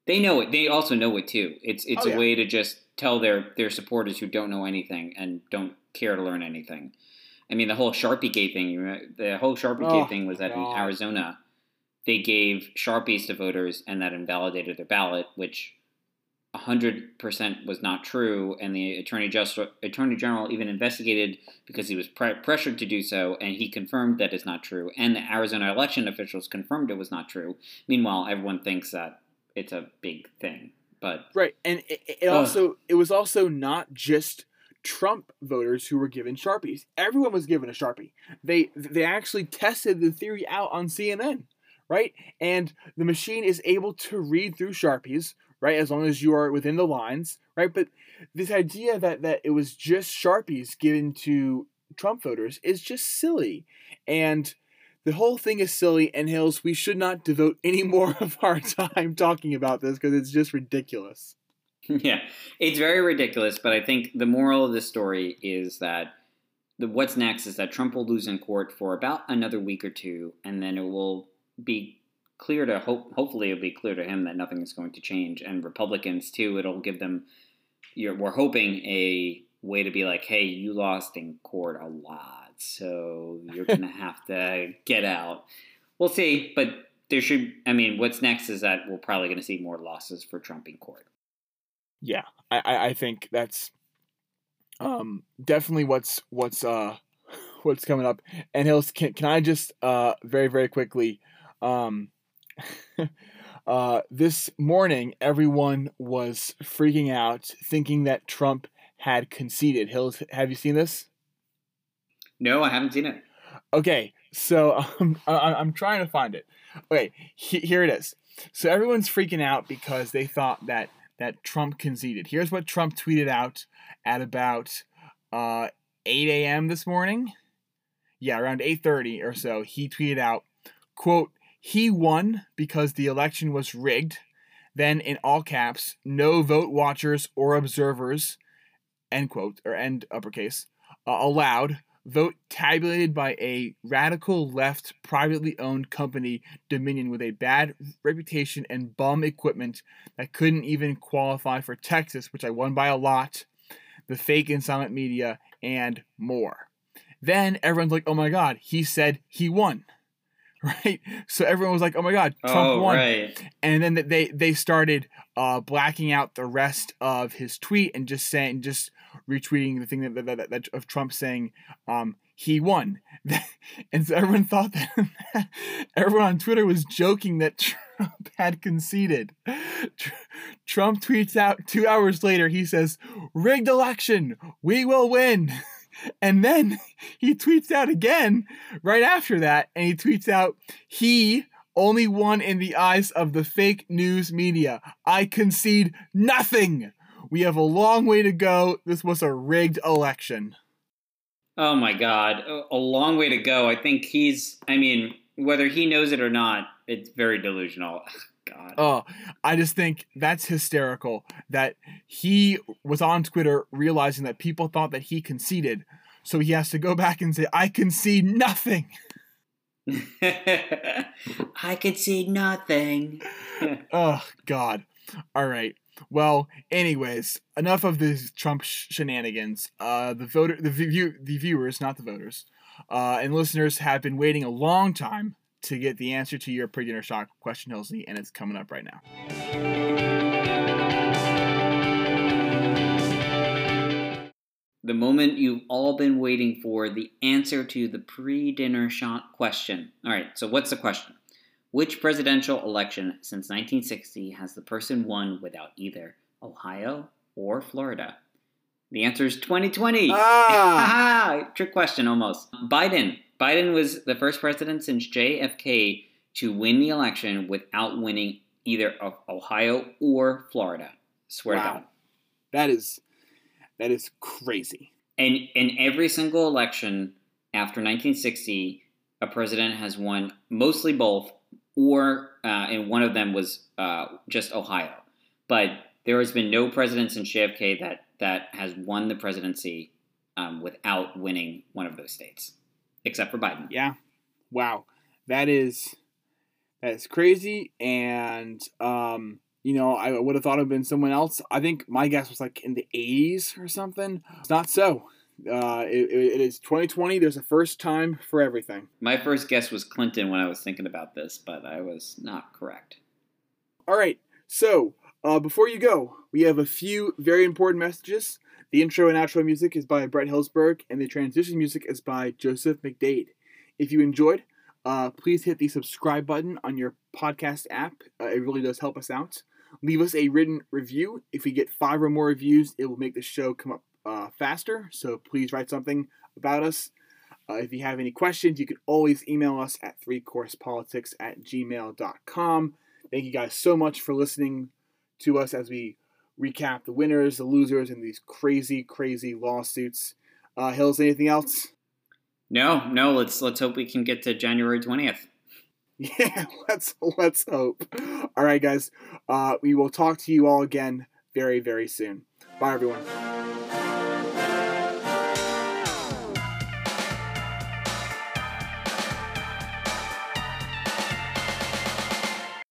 Speaker 1: they know it. They also know it too. It's it's oh, a yeah. way to just tell their their supporters who don't know anything and don't care to learn anything. I mean, the whole Sharpie Gate thing. The whole Sharpie oh, Gate thing was that God. in Arizona, they gave Sharpies to voters, and that invalidated their ballot, which 100% was not true, and the attorney, just, attorney general even investigated because he was pre- pressured to do so, and he confirmed that it's not true, and the Arizona election officials confirmed it was not true. Meanwhile, everyone thinks that it's a big thing, but
Speaker 2: right, and it, it also it was also not just Trump voters who were given sharpies. Everyone was given a sharpie. They they actually tested the theory out on CNN, right? And the machine is able to read through sharpies right? As long as you are within the lines, right? But this idea that that it was just sharpies given to Trump voters is just silly. And the whole thing is silly, and Hills, we should not devote any more of our time talking about this because it's just ridiculous.
Speaker 1: Yeah, it's very ridiculous, but I think the moral of the story is that the what's next is that Trump will lose in court for about another week or two, and then it will be clear to hope. Hopefully, it'll be clear to him that nothing is going to change, and Republicans too. It'll give them. You're, we're hoping a way to be like, hey, you lost in court a lot, so you're gonna have to get out. We'll see, but there should. I mean, what's next is that we're probably going to see more losses for Trump in court.
Speaker 2: Yeah, I, I think that's um, definitely what's what's uh, what's coming up. And Hills, can, can I just uh, very very quickly, um, uh, this morning everyone was freaking out, thinking that Trump had conceded. Hills, have you seen this?
Speaker 1: No, I haven't seen it.
Speaker 2: Okay, so um, I, I'm trying to find it. Okay, he, here it is. So everyone's freaking out because they thought that that Trump conceded. Here's what Trump tweeted out at about uh, 8 a.m. this morning. Yeah, around 8:30 or so, he tweeted out, "quote He won because the election was rigged." Then, in all caps, no vote watchers or observers, end quote or end uppercase, uh, allowed vote tabulated by a radical left privately owned company Dominion with a bad reputation and bum equipment that couldn't even qualify for Texas, which I won by a lot, the fake and silent media, and more. Then everyone's like, oh my god, he said he won. Right? So everyone was like, oh my god, Trump
Speaker 1: oh,
Speaker 2: won.
Speaker 1: Right.
Speaker 2: And then they they started uh, blacking out the rest of his tweet and just saying just retweeting the thing that, that, that, that of Trump saying um, he won, and so everyone thought that everyone on Twitter was joking that Trump had conceded. Trump tweets out two hours later. He says, "Rigged election, we will win." And then he tweets out again right after that, and he tweets out, he only won in the eyes of the fake news media. I concede nothing. We have a long way to go. This was a rigged election.
Speaker 1: Oh my God. A long way to go. I think he's, I mean, whether he knows it or not, it's very delusional. God.
Speaker 2: Oh, I just think that's hysterical that he was on Twitter realizing that people thought that he conceded. So he has to go back and say, I concede nothing.
Speaker 1: I concede nothing.
Speaker 2: oh, God. All right. Well, anyways, enough of these Trump sh- shenanigans. Uh, the voter, the view, the viewers, not the voters, uh, and listeners have been waiting a long time to get the answer to your pre dinner shock question, Hilsey, and it's coming up right now.
Speaker 1: The moment you've all been waiting for, the answer to the pre dinner shot question. All right, so what's the question? Which presidential election since 1960 has the person won without either Ohio or Florida? The answer is 2020. Ah! Trick question almost. Biden. Biden was the first president since JFK to win the election without winning either of Ohio or Florida. Swear wow. to God.
Speaker 2: That is that is crazy.
Speaker 1: And in every single election after 1960, a president has won mostly both or uh, and one of them was uh, just Ohio. But there has been no president since JFK that that has won the presidency um, without winning one of those states, except for Biden.
Speaker 2: Yeah, wow, that is that is crazy. And um, you know, I would have thought it would have been someone else. I think my guess was like in the '80s or something. It's not so. Uh, it, it is 2020. There's a first time for everything.
Speaker 1: My first guess was Clinton when I was thinking about this, but I was not correct.
Speaker 2: All right. So uh, before you go, we have a few very important messages. The intro and outro music is by Brett Hillsberg, and the transition music is by Joseph McDade. If you enjoyed, uh, please hit the subscribe button on your podcast app. Uh, it really does help us out. Leave us a written review. If we get five or more reviews, it will make the show come up uh, faster. So please write something about us. Uh, if you have any questions, you can always email us at threecoursepolitics at gmail.com. Thank you guys so much for listening to us as we recap the winners, the losers, and these crazy, crazy lawsuits. Uh, Hills, anything else?
Speaker 1: No, no. Let's let's hope we can get to January twentieth.
Speaker 2: Yeah, let's let's hope. All right, guys. Uh, we will talk to you all again very very soon. Bye, everyone.